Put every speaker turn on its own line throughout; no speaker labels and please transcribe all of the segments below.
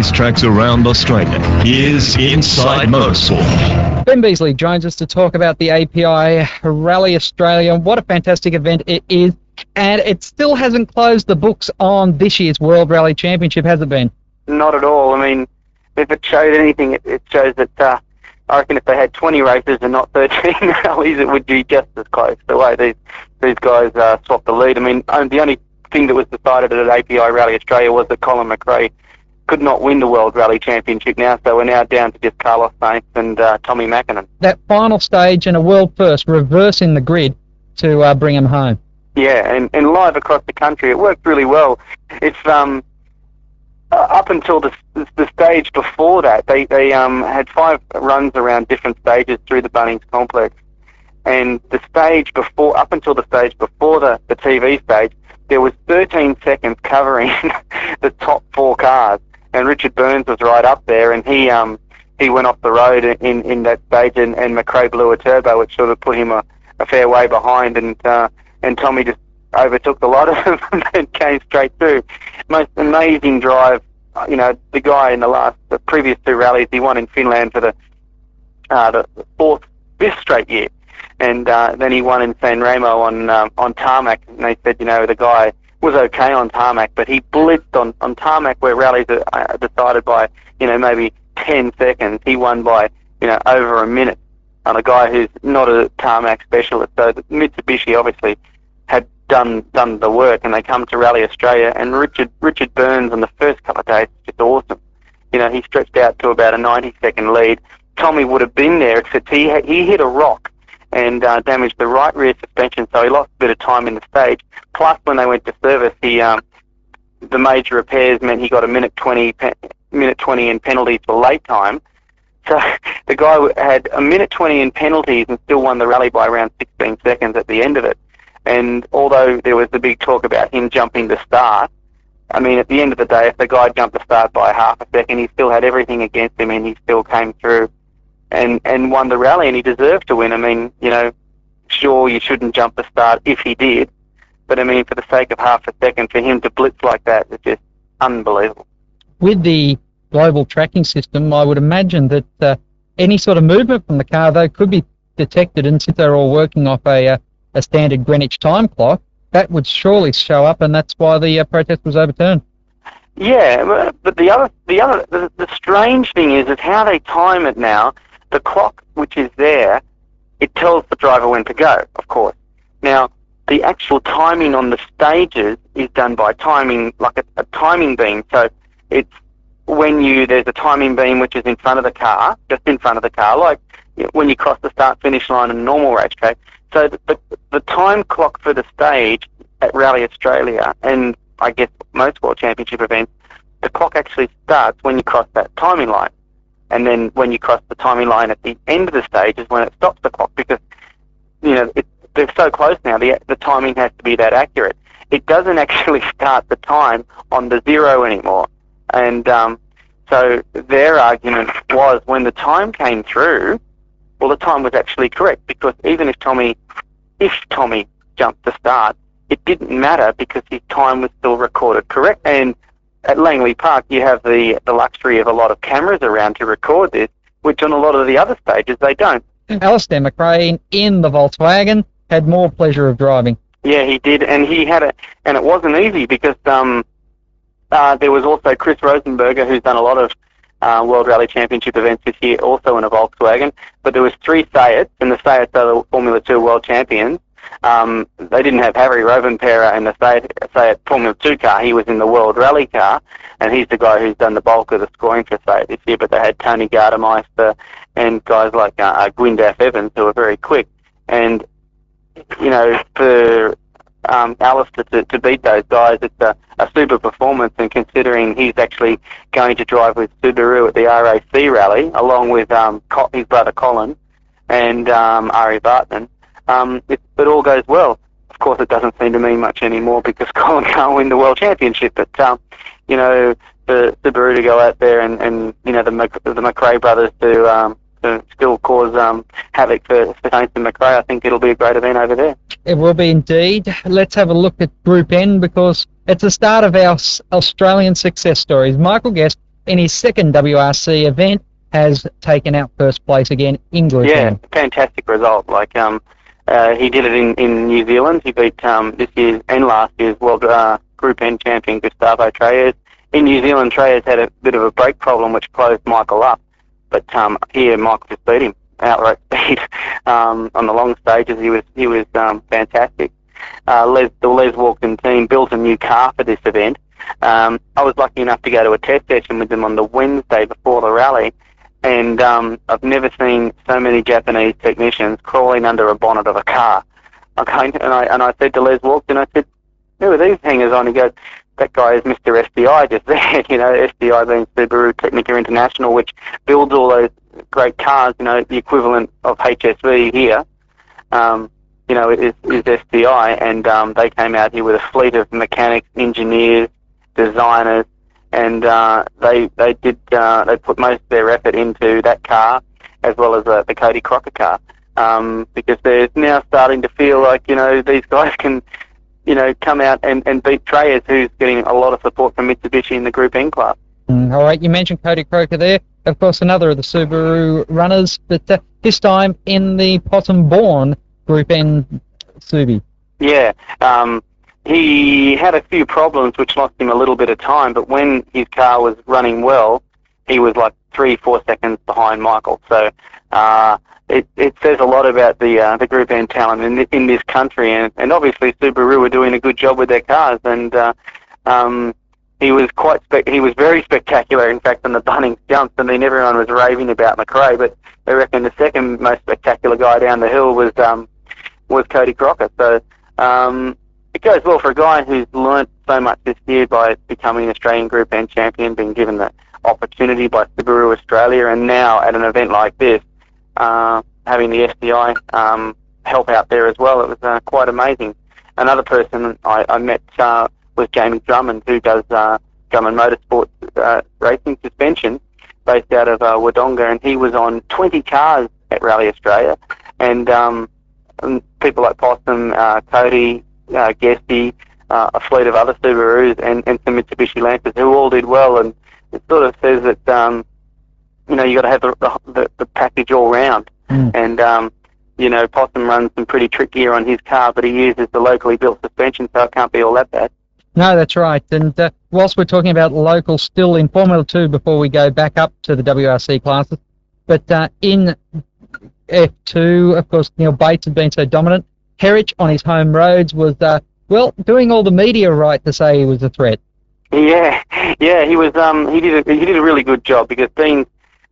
racetracks around Australia. Here's Inside Motorsport.
Ben Beasley joins us to talk about the API Rally Australia. What a fantastic event it is. And it still hasn't closed the books on this year's World Rally Championship, has it been?
Not at all. I mean, if it showed anything, it, it shows that uh, I reckon if they had 20 races and not 13 rallies, it would be just as close. The way these these guys uh, swapped the lead. I mean, the only thing that was decided at API Rally Australia was that Colin McRae could not win the World Rally Championship now, so we're now down to just Carlos Sainz and uh, Tommi Mäkinen.
That final stage and a world first, reversing the grid to uh, bring him home.
Yeah, and, and live across the country, it worked really well. It's um, uh, up until the, the stage before that, they, they um, had five runs around different stages through the Bunnings complex. And the stage before, up until the stage before the, the TV stage, there was 13 seconds covering the top four cars. And Richard Burns was right up there, and he um, he went off the road in, in that stage, and, and McRae blew a turbo, which sort of put him a, a fair way behind, and uh, and Tommy just overtook the lot of them and came straight through. Most amazing drive you know, the guy in the last, the previous two rallies, he won in Finland for the, uh, the fourth, fifth straight year. And uh, then he won in San Remo on um, on tarmac. And they said, you know, the guy was okay on tarmac, but he blitzed on, on tarmac where rallies are uh, decided by, you know, maybe 10 seconds. He won by, you know, over a minute on a guy who's not a tarmac specialist. So Mitsubishi obviously had done done the work, and they come to Rally Australia. And Richard Richard Burns on the first couple of days just awesome. You know, he stretched out to about a 90 second lead. Tommy would have been there, except he he hit a rock and uh, damaged the right rear suspension, so he lost a bit of time in the stage. Plus, when they went to service, he um, the major repairs meant he got a minute 20 pe- minute 20 in penalties for late time. So the guy had a minute 20 in penalties and still won the rally by around 16 seconds at the end of it. And although there was the big talk about him jumping the start, I mean, at the end of the day, if the guy jumped the start by half a second, he still had everything against him, and he still came through and and won the rally, and he deserved to win. I mean, you know, sure you shouldn't jump the start if he did, but I mean, for the sake of half a second, for him to blitz like that is just unbelievable.
With the global tracking system, I would imagine that uh, any sort of movement from the car, though, could be detected, and since they're all working off a uh, a standard Greenwich time clock, that would surely show up, and that's why the uh, protest was overturned.
Yeah, but the other, the other, the, the strange thing is, is how they time it now. The clock which is there, it tells the driver when to go, of course. Now, the actual timing on the stages is done by timing, like a, a timing beam. So it's when you there's a timing beam which is in front of the car, just in front of the car, like when you cross the start finish line in a normal racetrack. So the, the, the time clock for the stage at Rally Australia and I guess most World Championship events, the clock actually starts when you cross that timing line. And then when you cross the timing line at the end of the stage is when it stops the clock because, you know, it, they're so close now, the, the timing has to be that accurate. It doesn't actually start the time on the zero anymore. And um, so their argument was when the time came through, well, the time was actually correct because even if Tommy, if Tommy jumped the start, it didn't matter because his time was still recorded correct. And at Langley Park, you have the, the luxury of a lot of cameras around to record this, which on a lot of the other stages they don't.
Alister McRae in the Volkswagen had more pleasure of driving.
Yeah, he did, and he had it, and it wasn't easy because um, uh, there was also Kris Rosenberger, who's done a lot of uh, World Rally Championship events this year, also in a Volkswagen. But there was three Seats, and the Seats are the Formula 2 World Champions. Um, they didn't have Harri Rovanperä in the Seat, Seat Formula 2 car. He was in the World Rally car, and he's the guy who's done the bulk of the scoring for Seat this year. But they had Toni Gardemeister and guys like uh, uh Gwyndaf Evans who are very quick. And, you know, for um, Alister to, to beat those guys. It's a, a super performance, and considering he's actually going to drive with Subaru at the RAC rally, along with um, his brother Colin and um, Ari Bartman, um, it, it all goes well. Of course, it doesn't seem to mean much anymore because Colin can't win the world championship. But um, you know, for Subaru to go out there and, and you know the the McRae brothers to um, to still cause um, havoc for, for Sainz and McRae, I think it'll be a great event over there.
It will be indeed. Let's have a look at Group N because it's the start of our Australian success stories. Michael Guest in his second WRC event has taken out first place again in Group
Yeah,
N.
fantastic result. Like um, he did it in, in New Zealand. He beat um, this year's and last year's World uh, Group N champion Gustavo Trelles. In New Zealand, Treyes had a bit of a brake problem which closed Michael up, but um, here Michael just beat him outright speed um, on the long stages. He was he was um, fantastic. Uh, Les, the Les Walkden team built a new car for this event. Um, I was lucky enough to go to a test session with them on the Wednesday before the rally, and um, I've never seen so many Japanese technicians crawling under a bonnet of a car. Okay, and I and I said to Les Walkden, I said, "Who are these hangers on?" He goes, "That guy is Mr. STI just there. you know, STI being Subaru Tecnica International, which builds all those great cars. You know, the equivalent of HSV here." Um, you know, is, is STI, and um, they came out here with a fleet of mechanics, engineers, designers, and uh, they they did uh, they put most of their effort into that car as well as uh, the Cody Crocker car um, because they're now starting to feel like you know these guys can you know come out and, and beat Trelles who's getting a lot of support from Mitsubishi in the Group N class.
Mm, all right, you mentioned Cody Crocker there. Of course, another of the Subaru runners, but uh, this time in the Possum Bourne Group N Subi.
Yeah, um, he had a few problems which lost him a little bit of time, but when his car was running well, he was like three, four seconds behind Michael. So uh, it, it says a lot about the uh, the Group N talent in in this country, and, and obviously Subaru were doing a good job with their cars, and uh, um, he was quite spec- he was very spectacular. In fact, on the Bunnings jumps, I mean everyone was raving about McRae, but they reckon the second most spectacular guy down the hill was um, was Cody Crocker. So um, it goes well for a guy who's learnt so much this year by becoming an Australian Group N champion, being given the opportunity by Subaru Australia, and now at an event like this, uh, having the STI um, help out there as well. It was uh, quite amazing. Another person I, I met uh, was Jamie Drummond, who does uh, Drummond Motorsports uh, racing suspension, based out of uh, Wodonga, and he was on 20 cars at Rally Australia, and, um, and people like Possum, uh, Cody, uh, Guesty, uh, a fleet of other Subarus, and, and some Mitsubishi Lancers who all did well, and it sort of says that um, you know you got to have the, the the package all round,
Mm.
and um, you know Possum runs some pretty trick gear on his car, but he uses the locally built suspension, so it can't be all that bad.
No, that's right. And uh, whilst we're talking about local still in Formula 2 before we go back up to the WRC classes, but uh, in F2, of course, Neal Bates has been so dominant. Herridge on his home roads was, uh, well, doing all the media right to say he was a threat.
Yeah, yeah, he was. Um, he did. A, he did a really good job because being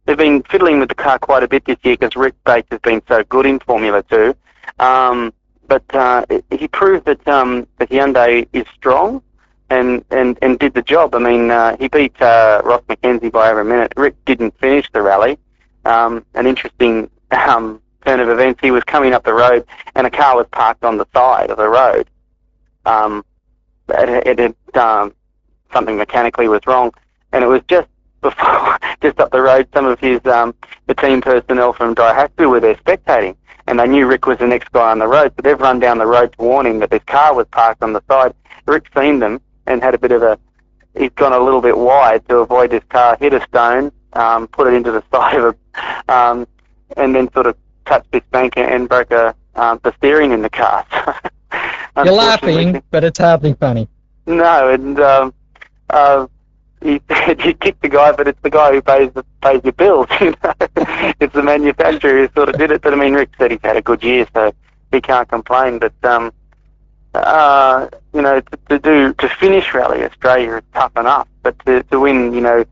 they've been fiddling with the car quite a bit this year because Rick Bates has been so good in Formula Two. Um, but uh, he proved that um, that Hyundai is strong and, and, and did the job. I mean, uh, he beat uh, Ross McKenzie by over a minute. Rick didn't finish the rally. Um, an interesting um, turn of events. He was coming up the road and a car was parked on the side of the road. Um, it, it had um, something mechanically was wrong, and it was just before, just up the road. Some of his um, the team personnel from Daihatsu were there spectating, and they knew Rick was the next guy on the road, so they've run down the road to warn him that this car was parked on the side. Rick seen them and had a bit of a. He's gone a little bit wide to avoid this car, hit a stone, um, put it into the side of a, um, and then sort of touched this bank and broke a, um, the steering in the car.
You're laughing, but it's hardly funny.
No, and um, uh, he he kicked the guy, but it's the guy who pays the, pays your bills. You know, it's the manufacturer who sort of did it. But I mean, Rick said he's had a good year, so he can't complain. But um, uh, you know, to, to do to finish Rally Australia is tough enough, but to, to win, you know,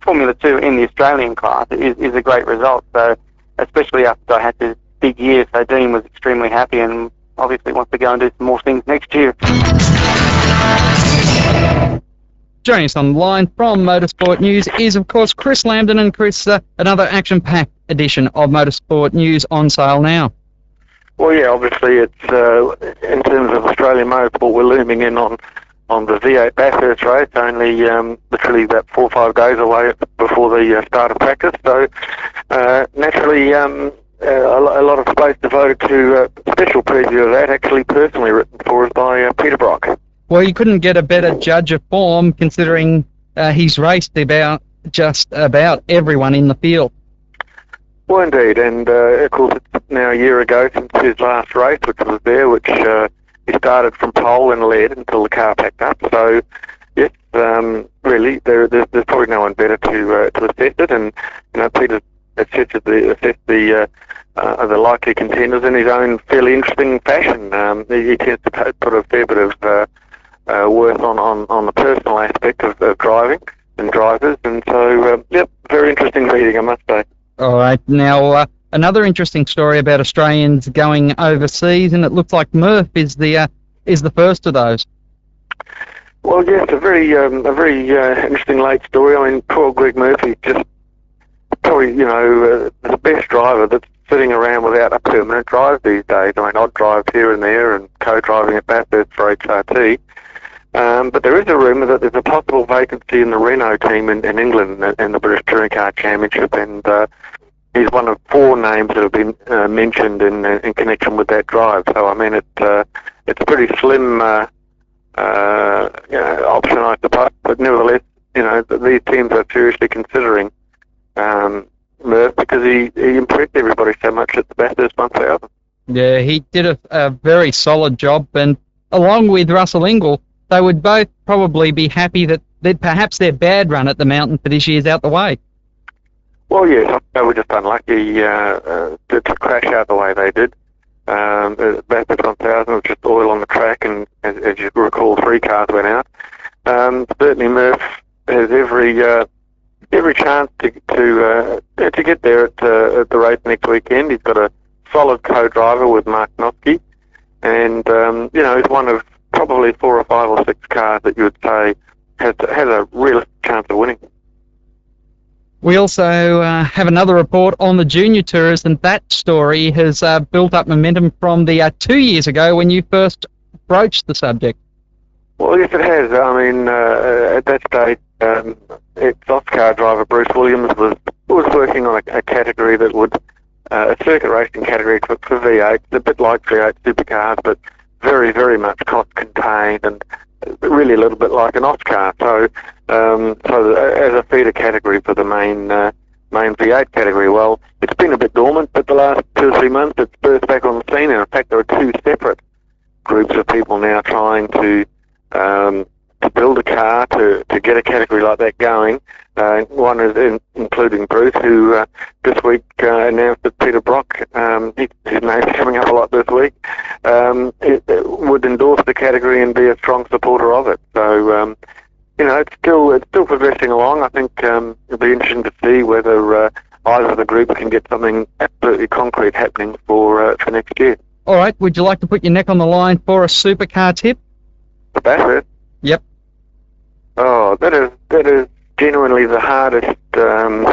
Formula Two in the Australian class is, is a great result. So, especially after I had this big year, so Dean was extremely happy and obviously wants to go and do some more things next year.
Joining us on the line from Motorsport News is, of course, Chris Lambden. And Chris, uh, another action-packed edition of Motorsport News on sale now.
Well, yeah, obviously it's uh, in terms of Australian motorsport, we're looming in on on the V8 Bathurst race. Only um, literally about four or five days away before the uh, start of practice. So uh, naturally, um, uh, a lot of space devoted to uh, special preview of that. Actually, personally written for us by uh, Peter Brock.
Well, you couldn't get a better judge of form considering uh, he's raced about just about everyone in the field.
Well, indeed, and uh, of course it's now a year ago since his last race, which was there, which he started from pole and led until the car packed up. So, yes, um, really, there, there's, there's probably no one better to uh, to assess it, and you know, Peter assessed the assessed the uh, uh, the likely contenders in his own fairly interesting fashion. Um, he, he tends to put a fair bit of uh, uh, worth on, on, on the personal aspect of, of driving and drivers, and so uh, yep, very interesting reading, I must say.
All right. Now, uh, another interesting story about Australians going overseas, and it looks like Murph is the uh, is the first of those.
Well, yes, a very um, a very uh, interesting late story. I mean, poor Greg Murphy, just probably you know uh, the best driver that's sitting around without a permanent drive these days. I mean, odd drives here and there, and co-driving at Bathurst for HRT. Um, but there is a rumour that there's a possible vacancy in the Renault team in, in England in the British Touring Car Championship, and uh, he's one of four names that have been uh, mentioned in, in connection with that drive. So I mean, it uh, it's a pretty slim uh, uh, know, option, I suppose. But nevertheless, you know, these teams are seriously considering um, Murph because he, he impressed everybody so much at the Bathurst 1000.
Yeah, he did a, a very solid job, and along with Russell Ingall, they would both probably be happy that, that perhaps their bad run at the mountain for this year is out the way.
Well, yes, they were just unlucky uh, uh, to, crash out the way they did. Um, Bathurst 1000 was just oil on the track, and as, as you recall, three cars went out. Um, certainly, Murph has every uh, every chance to to uh, to get there at, uh, at the race next weekend. He's got a solid co-driver with Mark Noske, and um, you know he's one of probably four or five or six cars that you would say has has a real chance of winning.
We also uh, have another report on the junior tours, and that story has uh, built up momentum from the uh, two years ago when you first broached the subject.
Well, yes, it has. I mean, uh, at that stage, um, ex-AUSCAR driver Bruce Williams was was working on a, a category that would uh, a circuit racing category for, for V8, a bit like V8 supercars, but very, very much cost contained and really a little bit like an AUSCAR. So, um, so as a feeder category for the main uh, main V8 category, well, it's been a bit dormant, but the last two or three months it's burst back on the scene. And in fact, there are two separate groups of people now trying to um, to build a car to, to get a category like that going. Uh, one is in, including Bruce, who uh, this week uh, announced that Peter Brock, um, he, his name's coming up a lot this week, um, it, it would endorse the category and be a strong supporter of it. So, um, you know, it's still it's still progressing along. I think um, it'll be interesting to see whether uh, either of the groups can get something absolutely concrete happening for uh, for next year.
All right. Would you like to put your neck on the line for a supercar tip?
The Bathurst.
Yep.
Oh, that is that is genuinely the hardest um,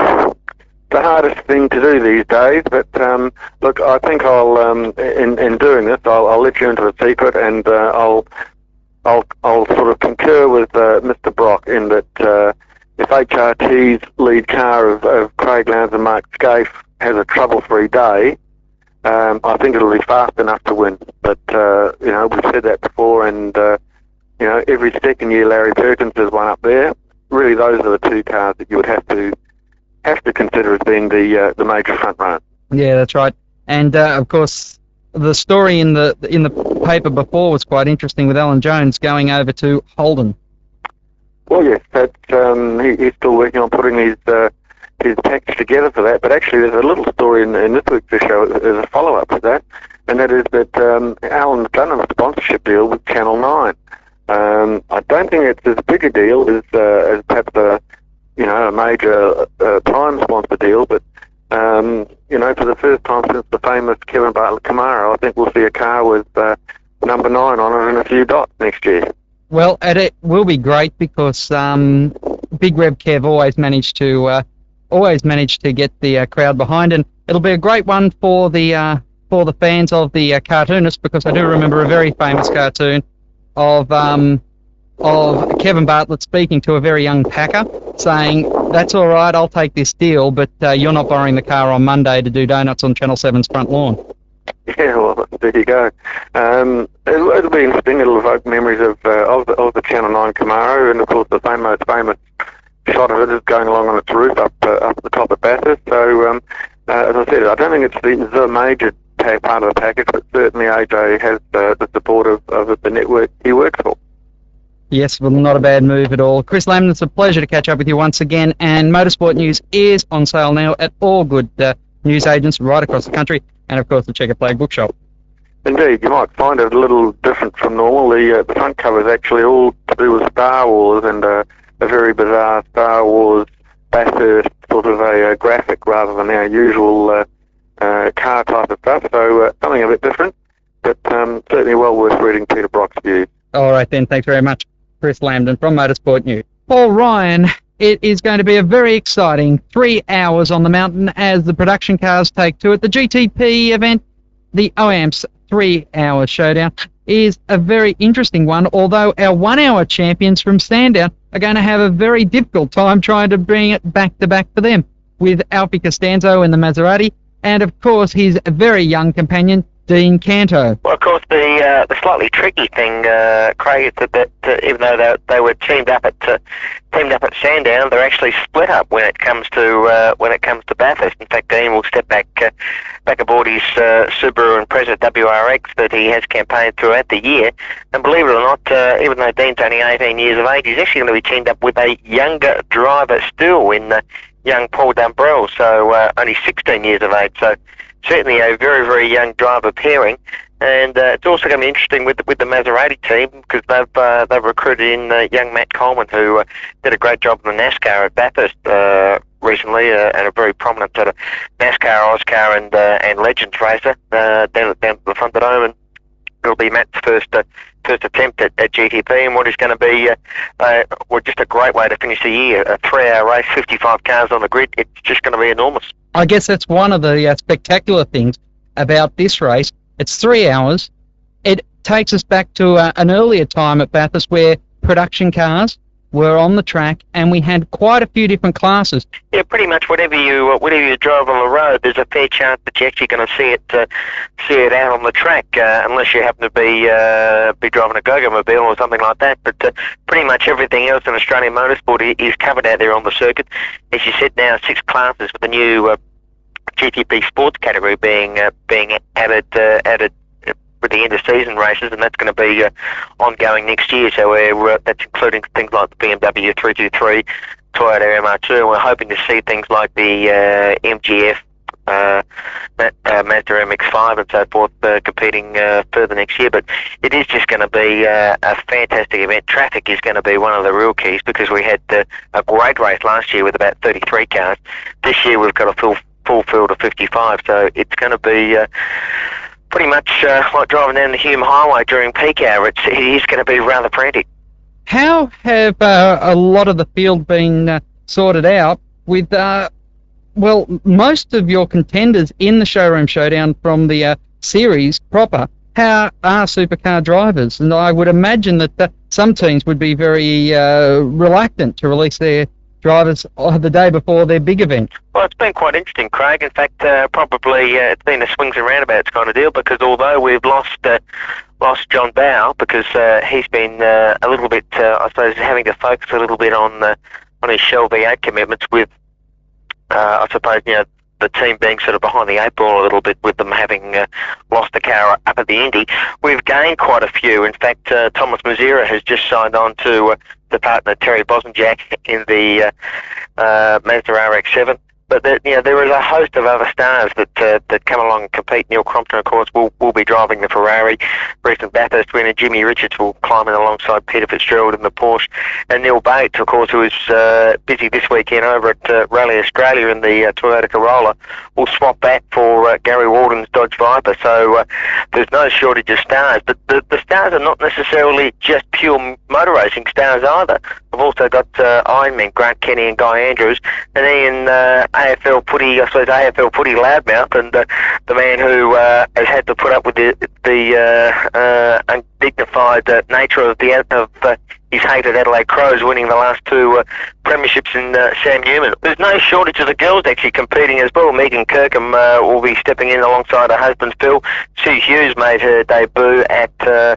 the hardest thing to do these days. But um, look, I think I'll um, in in doing this, I'll, I'll let you into the secret, and uh, I'll I'll I'll sort of concur with uh, Mr. Brock in that uh, if HRT's lead car of, of Craig Lowndes and Mark Skaife has a trouble-free day, um, I think it'll be fast enough to win. But uh, you know, we've said that before, and uh, you know, every second year Larry Perkins has won up there. Really, those are the two cars that you would have to have to consider as being the uh, the major front runner.
Yeah, that's right. And uh, of course, the story in the in the paper before was quite interesting with Alan Jones going over to Holden.
Well, yes, that um, he, he's still working on putting his uh, his package together for that. But actually, there's a little story in, in this week's show as a follow up to that, and that is that um, Alan's done a sponsorship deal with Channel Nine. Um, I don't think it's as big a deal as, uh, as perhaps a, you know, a major uh, prime sponsor deal, but um, you know, for the first time since the famous Kevin Bartlett Camaro, I think we'll see a car with uh, number nine on it and a few dots next year.
Well, it will be great because um, Big Rev Kev always managed to uh, always managed to get the uh, crowd behind, and it'll be a great one for the uh, for the fans of the uh, cartoonist because I do remember a very famous cartoon of um, of Kevin Bartlett speaking to a very young packer, saying, "That's all right, I'll take this deal, but uh, you're not borrowing the car on Monday to do donuts on Channel 7's front lawn."
Yeah, well, there you go. Um, it'll, it'll, be interesting. It'll evoke memories of uh, of, the, of the Channel 9 Camaro, and of course the famous famous shot of it is going along on its roof up uh, up the top of Bathurst. So um, uh, as I said, I don't think it's the, the major part of the package, but certainly AJ has uh, the support of, of the network he works for.
Yes, well, not a bad move at all. Chris Lambden, it's a pleasure to catch up with you once again. And Motorsport News is on sale now at all good uh, news agents right across the country, and of course the Checker Flag Bookshop.
Indeed, you might find it a little different from normal. The, uh, the front cover is actually all to do with Star Wars and uh, a very bizarre Star Wars Bathurst sort of a uh, graphic rather than our usual uh, uh, car type of stuff. So uh, something a bit different, but um, certainly well worth reading Peter Brock's views.
All right then, thanks very much, Chris Lambden from Motorsport News. Paul Ryan, it is going to be a very exciting three hours on the mountain as the production cars take to it. The GTP event, the OAMPS three-hour showdown, is a very interesting one, although our one-hour champions from Sandown are going to have a very difficult time trying to bring it back to back for them with Alfie Costanzo in the Maserati and, of course, his very young companion, Dean Canto.
Well, of course, the uh, the slightly tricky thing, uh, Craig, is that, that even though they, they were teamed up at uh, teamed up at Sandown, they're actually split up when it comes to uh, when it comes to Bathurst. In fact, Dean will step back uh, back aboard his Subaru Impreza WRX that he has campaigned throughout the year. And believe it or not, even though Dean's only 18 years of age, he's actually going to be teamed up with a younger driver still in young Paul Dumbrell, so uh, only 16 years of age. So certainly a very, very young driver pairing. And uh, it's also going to be interesting with with the Maserati team because they've uh, they've recruited in uh, young Matt Coleman who uh, did a great job in the NASCAR at Bathurst uh, recently uh, and a very prominent sort of NASCAR, AUSCAR and and Legends racer down, down at the the. And it'll be Matt's first first attempt at, at GTP and what is going to be well, just a great way to finish the year. A three-hour race, 55 cars on the grid. It's just going to be enormous.
I guess that's one of the spectacular things about this race. It's three hours. It takes us back to uh, an earlier time at Bathurst where production cars were on the track and we had quite a few different classes.
Yeah, pretty much whatever you uh, whatever you drive on the road, there's a fair chance that you're actually going to see it uh, see it out on the track, uh, unless you happen to be uh, be driving a Goggomobil or something like that. But uh, pretty much everything else in Australian motorsport is covered out there on the circuit. As you said, now six classes with the new uh, GTP sports category being uh, being added uh, added with the end of season races, and that's going to be uh, ongoing next year. So we're, uh, that's including things like the BMW 323, Toyota MR2, and we're hoping to see things like the uh, MGF. Uh, uh, Mazda MX-5 and so forth uh, competing uh, further next year, but it is just going to be uh, a fantastic event. Traffic is going to be one of the real keys because we had uh, a great race last year with about 33 cars. This year we've got a full full field of 55, so it's going to be uh, pretty much uh, like driving down the Hume Highway during peak hour. It's, it is going to be rather frantic.
How have uh, a lot of the field been uh, sorted out with, uh, well, most of your contenders in the showroom showdown from the uh, series proper how are supercar drivers? And I would imagine that some teams would be very reluctant to release their drivers the day before their big event.
Well, it's been quite interesting, Craig. In fact, uh, probably uh, it's been a swings and roundabouts kind of deal because although we've lost uh, lost John Bowe because uh, he's been uh, a little bit, uh, I suppose, having to focus a little bit on on his Shell V8 commitments with, I suppose, you know, the team being sort of behind the eight ball a little bit with them having uh, lost the car up at the Indy. We've gained quite a few. In fact, uh, Thomas Mezera has just signed on to uh, the partner Terry Bosnjak in the uh, uh, Mazda RX-7. But there, know, there is a host of other stars that uh, that come along and compete. Neil Crompton, of course, will will be driving the Ferrari. Recent Bathurst winner Jimmy Richards will climb in alongside Peter Fitzgerald in the Porsche, and Neal Bates, of course, who is uh, busy this weekend over at uh, Rally Australia in the uh, Toyota Corolla, will swap back for uh, Gary Walden's Dodge Viper. So uh, there's no shortage of stars. But the, the stars are not necessarily just pure motor racing stars either. I've also got Ironman, Grant Kenny and Guy Andrews, and Ian AFL Footy, I suppose AFL Footy loudmouth, and uh, the man who uh, has had to put up with the, the uh, uh, undignified uh, nature of the of uh, his hated Adelaide Crows winning the last two uh, premierships in uh, Sam Newman. There's no shortage of the girls actually competing as well. Megan Kirkham uh, will be stepping in alongside her husband Phil. Sue Hughes made her debut at uh,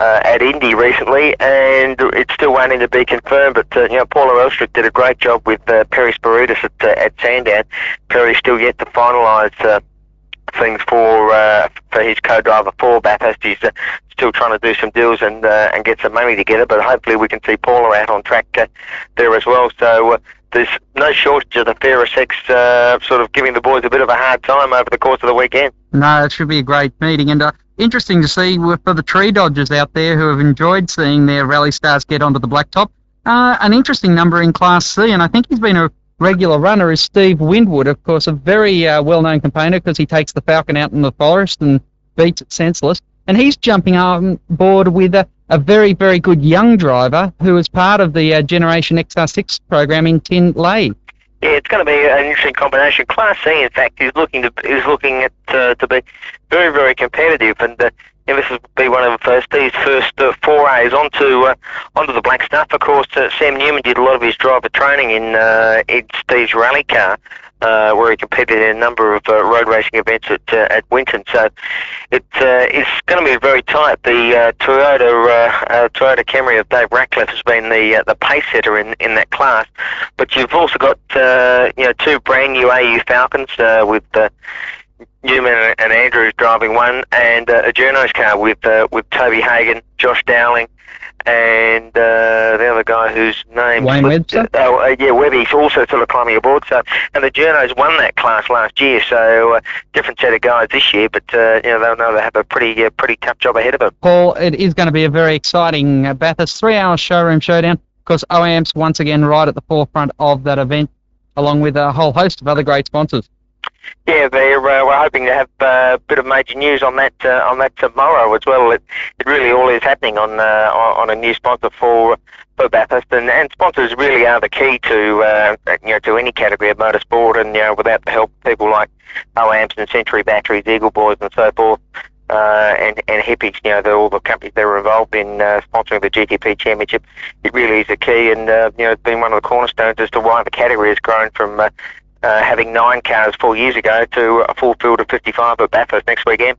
uh, at Indy recently, and it's still waiting to be confirmed. But uh, you know, Paula Elstrick did a great job with uh, Perry Spiritus at at Sandown. Perry's still yet to finalise. Things for uh, for his co-driver for Bathurst. He's uh, still trying to do some deals and uh, and get some money together, but hopefully we can see Paula out on track uh, there as well. So uh, there's no shortage of the fairer sex uh, sort of giving the boys a bit of a hard time over the course of the weekend.
No, it should be a great meeting and uh, interesting to see for the tree dodgers out there who have enjoyed seeing their rally stars get onto the blacktop. Uh, an interesting number in Class C, and I think he's been a regular runner, is Steve Windwood, of course, a very uh, well-known campaigner because he takes the Falcon out in the forest and beats it senseless. And he's jumping on board with a, a very, very good young driver who is part of the uh, Generation XR6 program in Tin Lay.
Yeah, it's going to be an interesting combination. Class C, in fact, is looking to is looking at uh, to be very very competitive, and uh, yeah, this will be one of uh, Steve's first uh, forays onto uh, onto the black stuff. Of course, uh, Sam Newman did a lot of his driver training in uh, in Steve's rally car. Uh, where he competed in a number of road racing events at at Winton, so it it's going to be very tight. The Toyota Toyota Camry of Dave Ratcliffe has been the the pace setter in, in that class, but you've also got you know two brand new AU Falcons with Newman and Andrews driving one, and uh, a journo's car with uh, with Toby Hagon, Josh Dowling, and uh, the other guy whose name
Wayne Webster?
Oh, uh, yeah, Webby's also sort of climbing aboard. So, and the journos won that class last year, so uh, different set of guys this year, but uh, you know they'll know they have a pretty uh, pretty tough job ahead of them.
Paul, it is going to be a very exciting uh, Bathurst three-hour showroom showdown. Of course, OAMP's once again right at the forefront of that event, along with a whole host of other great sponsors.
Yeah, they're, uh, we're hoping to have uh, a bit of major news on that uh, on that tomorrow as well. It, it really all is happening on uh, on, a new sponsor for for Bathurst, and, and sponsors really are the key to uh, you know to any category of motorsport. And you know, without the help of people like OAMPS and Century Batteries, Eagle Boys, and so forth, uh, and and Hippies, you know, the, all the companies that are involved in uh, sponsoring the GTP Championship, it really is a key, and uh, you know, it's been one of the cornerstones as to why the category has grown from. Uh, having nine cars four years ago to a full field of 55 at Bathurst next weekend.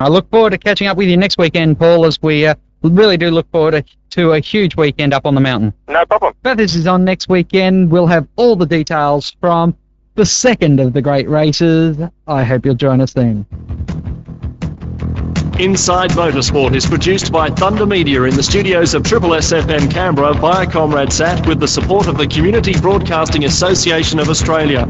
I look forward to catching up with you next weekend, Paul, as we uh, really do look forward to, to a huge weekend up on the mountain.
No problem.
Bathurst is on next weekend. We'll have all the details from the second of the great races. I hope you'll join us then.
Inside Motorsport is produced by Thunder Media in the studios of Triple SFM Canberra via ComRadSat with the support of the Community Broadcasting Association of Australia.